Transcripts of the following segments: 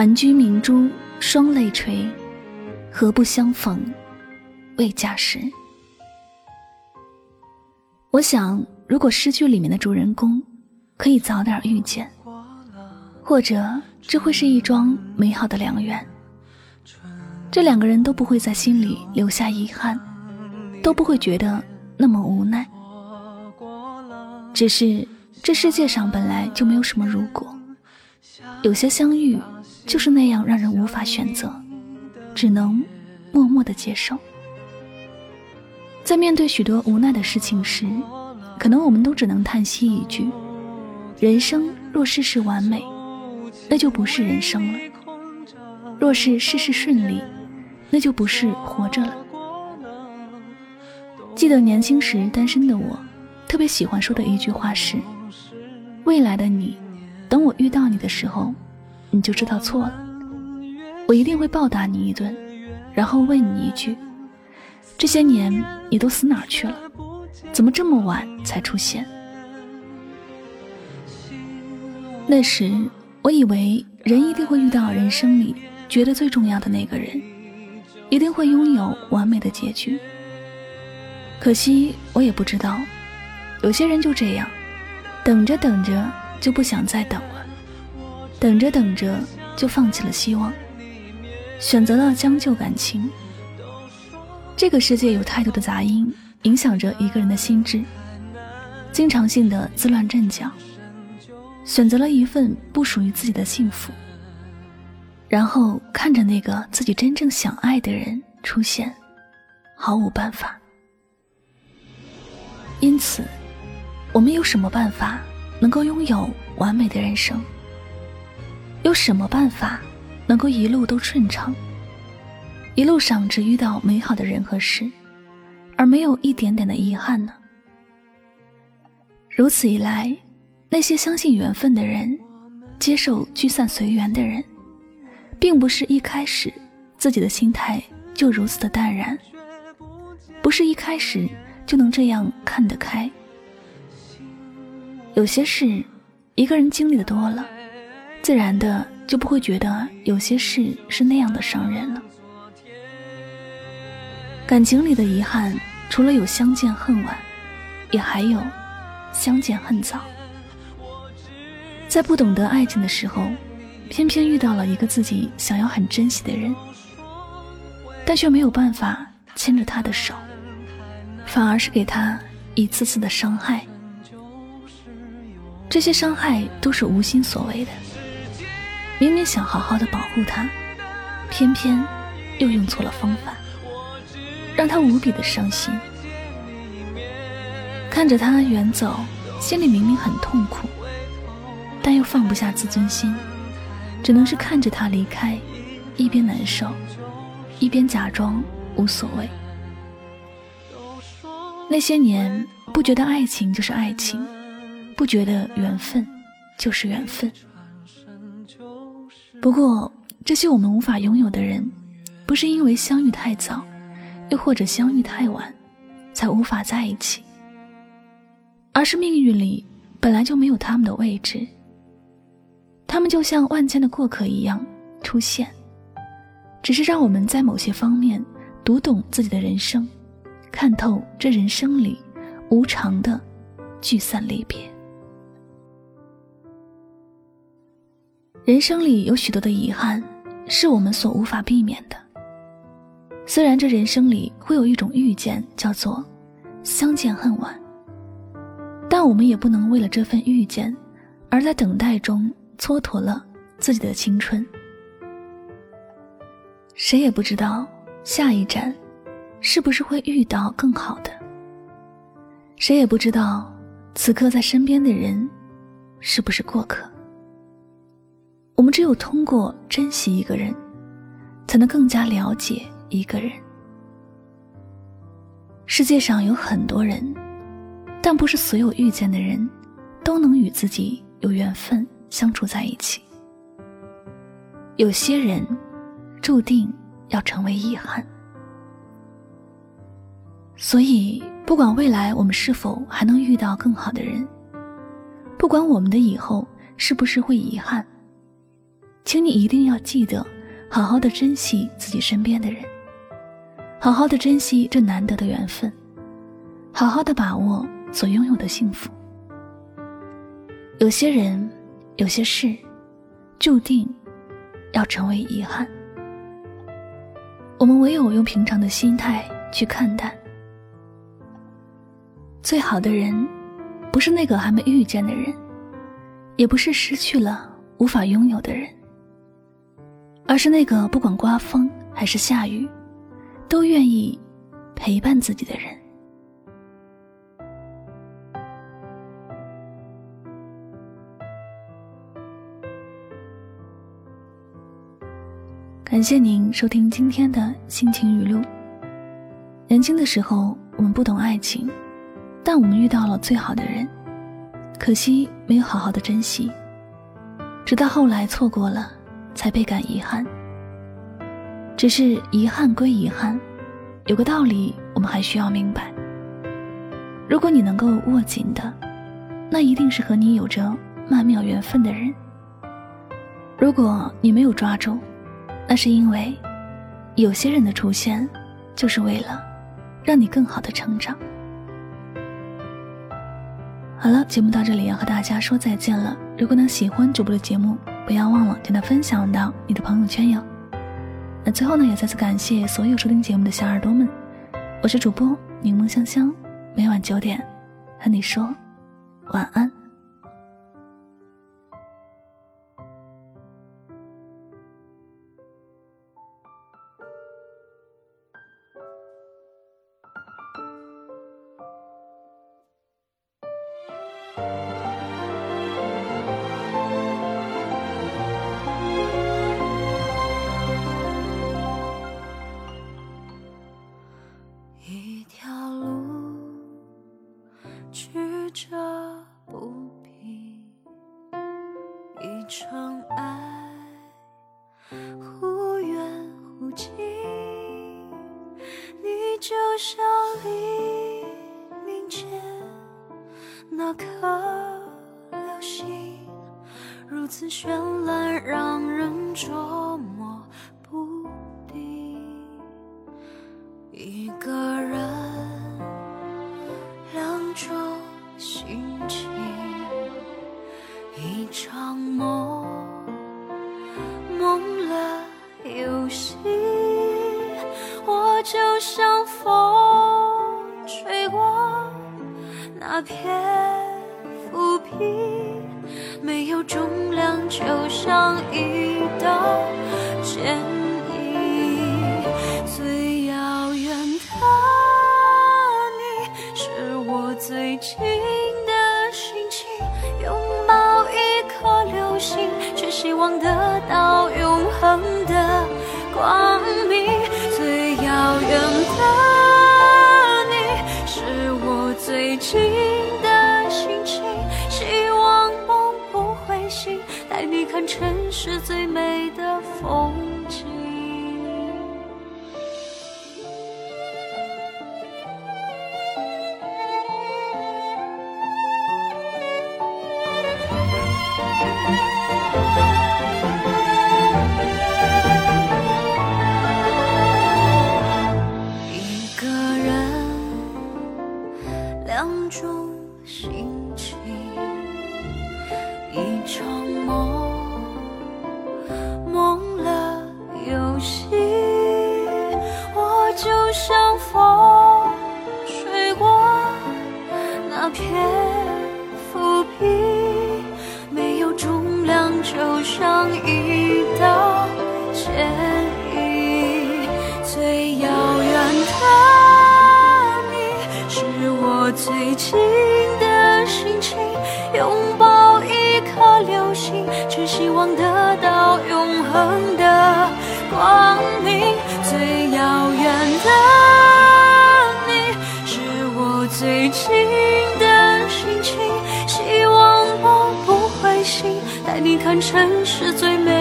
还居明珠双泪垂，何不相逢未嫁时？我想，如果诗句里面的主人公可以早点遇见，或者这会是一桩美好的良缘。这两个人都不会在心里留下遗憾，都不会觉得那么无奈。只是这世界上本来就没有什么如果，有些相遇。就是那样让人无法选择，只能默默的接受。在面对许多无奈的事情时，可能我们都只能叹息一句：人生若事事完美，那就不是人生了；若是事事顺利，那就不是活着了。记得年轻时单身的我，特别喜欢说的一句话是：未来的你，等我遇到你的时候。你就知道错了，我一定会报答你一顿，然后问你一句：这些年你都死哪去了？怎么这么晚才出现？那时我以为人一定会遇到人生里觉得最重要的那个人，一定会拥有完美的结局。可惜我也不知道，有些人就这样，等着等着就不想再等了。等着等着，就放弃了希望，选择了将就感情。这个世界有太多的杂音，影响着一个人的心智，经常性的自乱阵脚，选择了一份不属于自己的幸福，然后看着那个自己真正想爱的人出现，毫无办法。因此，我们有什么办法能够拥有完美的人生？有什么办法能够一路都顺畅？一路上只遇到美好的人和事，而没有一点点的遗憾呢？如此一来，那些相信缘分的人，接受聚散随缘的人，并不是一开始自己的心态就如此的淡然，不是一开始就能这样看得开。有些事，一个人经历的多了。自然的就不会觉得有些事是那样的伤人了。感情里的遗憾，除了有相见恨晚，也还有相见恨早。在不懂得爱情的时候，偏偏遇到了一个自己想要很珍惜的人，但却没有办法牵着他的手，反而是给他一次次的伤害。这些伤害都是无心所为的。明明想好好的保护他，偏偏又用错了方法，让他无比的伤心。看着他远走，心里明明很痛苦，但又放不下自尊心，只能是看着他离开，一边难受，一边假装无所谓。那些年，不觉得爱情就是爱情，不觉得缘分就是缘分。不过，这些我们无法拥有的人，不是因为相遇太早，又或者相遇太晚，才无法在一起，而是命运里本来就没有他们的位置。他们就像万千的过客一样出现，只是让我们在某些方面读懂自己的人生，看透这人生里无常的聚散离别。人生里有许多的遗憾，是我们所无法避免的。虽然这人生里会有一种遇见叫做相见恨晚，但我们也不能为了这份遇见，而在等待中蹉跎了自己的青春。谁也不知道下一站是不是会遇到更好的，谁也不知道此刻在身边的人是不是过客。我们只有通过珍惜一个人，才能更加了解。一个人，世界上有很多人，但不是所有遇见的人，都能与自己有缘分相处在一起。有些人，注定要成为遗憾。所以，不管未来我们是否还能遇到更好的人，不管我们的以后是不是会遗憾，请你一定要记得，好好的珍惜自己身边的人。好好的珍惜这难得的缘分，好好的把握所拥有的幸福。有些人，有些事，注定要成为遗憾。我们唯有用平常的心态去看待。最好的人，不是那个还没遇见的人，也不是失去了无法拥有的人，而是那个不管刮风还是下雨。都愿意陪伴自己的人。感谢您收听今天的心情语录。年轻的时候，我们不懂爱情，但我们遇到了最好的人，可惜没有好好的珍惜，直到后来错过了，才倍感遗憾。只是遗憾归遗憾，有个道理我们还需要明白：如果你能够握紧的，那一定是和你有着曼妙缘分的人；如果你没有抓住，那是因为有些人的出现，就是为了让你更好的成长。好了，节目到这里要和大家说再见了。如果能喜欢主播的节目，不要忘了将它分享到你的朋友圈哟。那最后呢，也再次感谢所有收听节目的小耳朵们，我是主播柠檬香香，每晚九点和你说晚安。着不平，一场爱，忽远忽近，你就像黎明前那颗流星，如此绚烂，让人着迷那片浮萍，没有重量，就像一道剪影。最遥远的你，是我最近的心情。拥抱一颗流星，却。希望得到永恒最近。像一道剪影。最遥远的你，是我最近的心情。拥抱一颗流星，只希望得到永恒的光明。最遥远的你，是我最近你看城市最美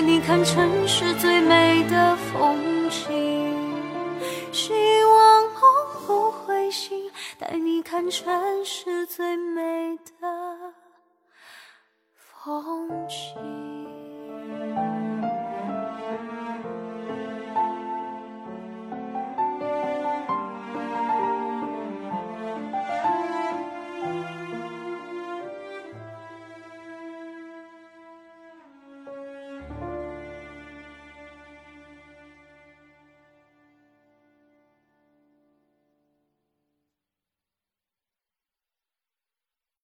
带你看城市最美的风景。希望梦不会醒，带你看城市最美的风景。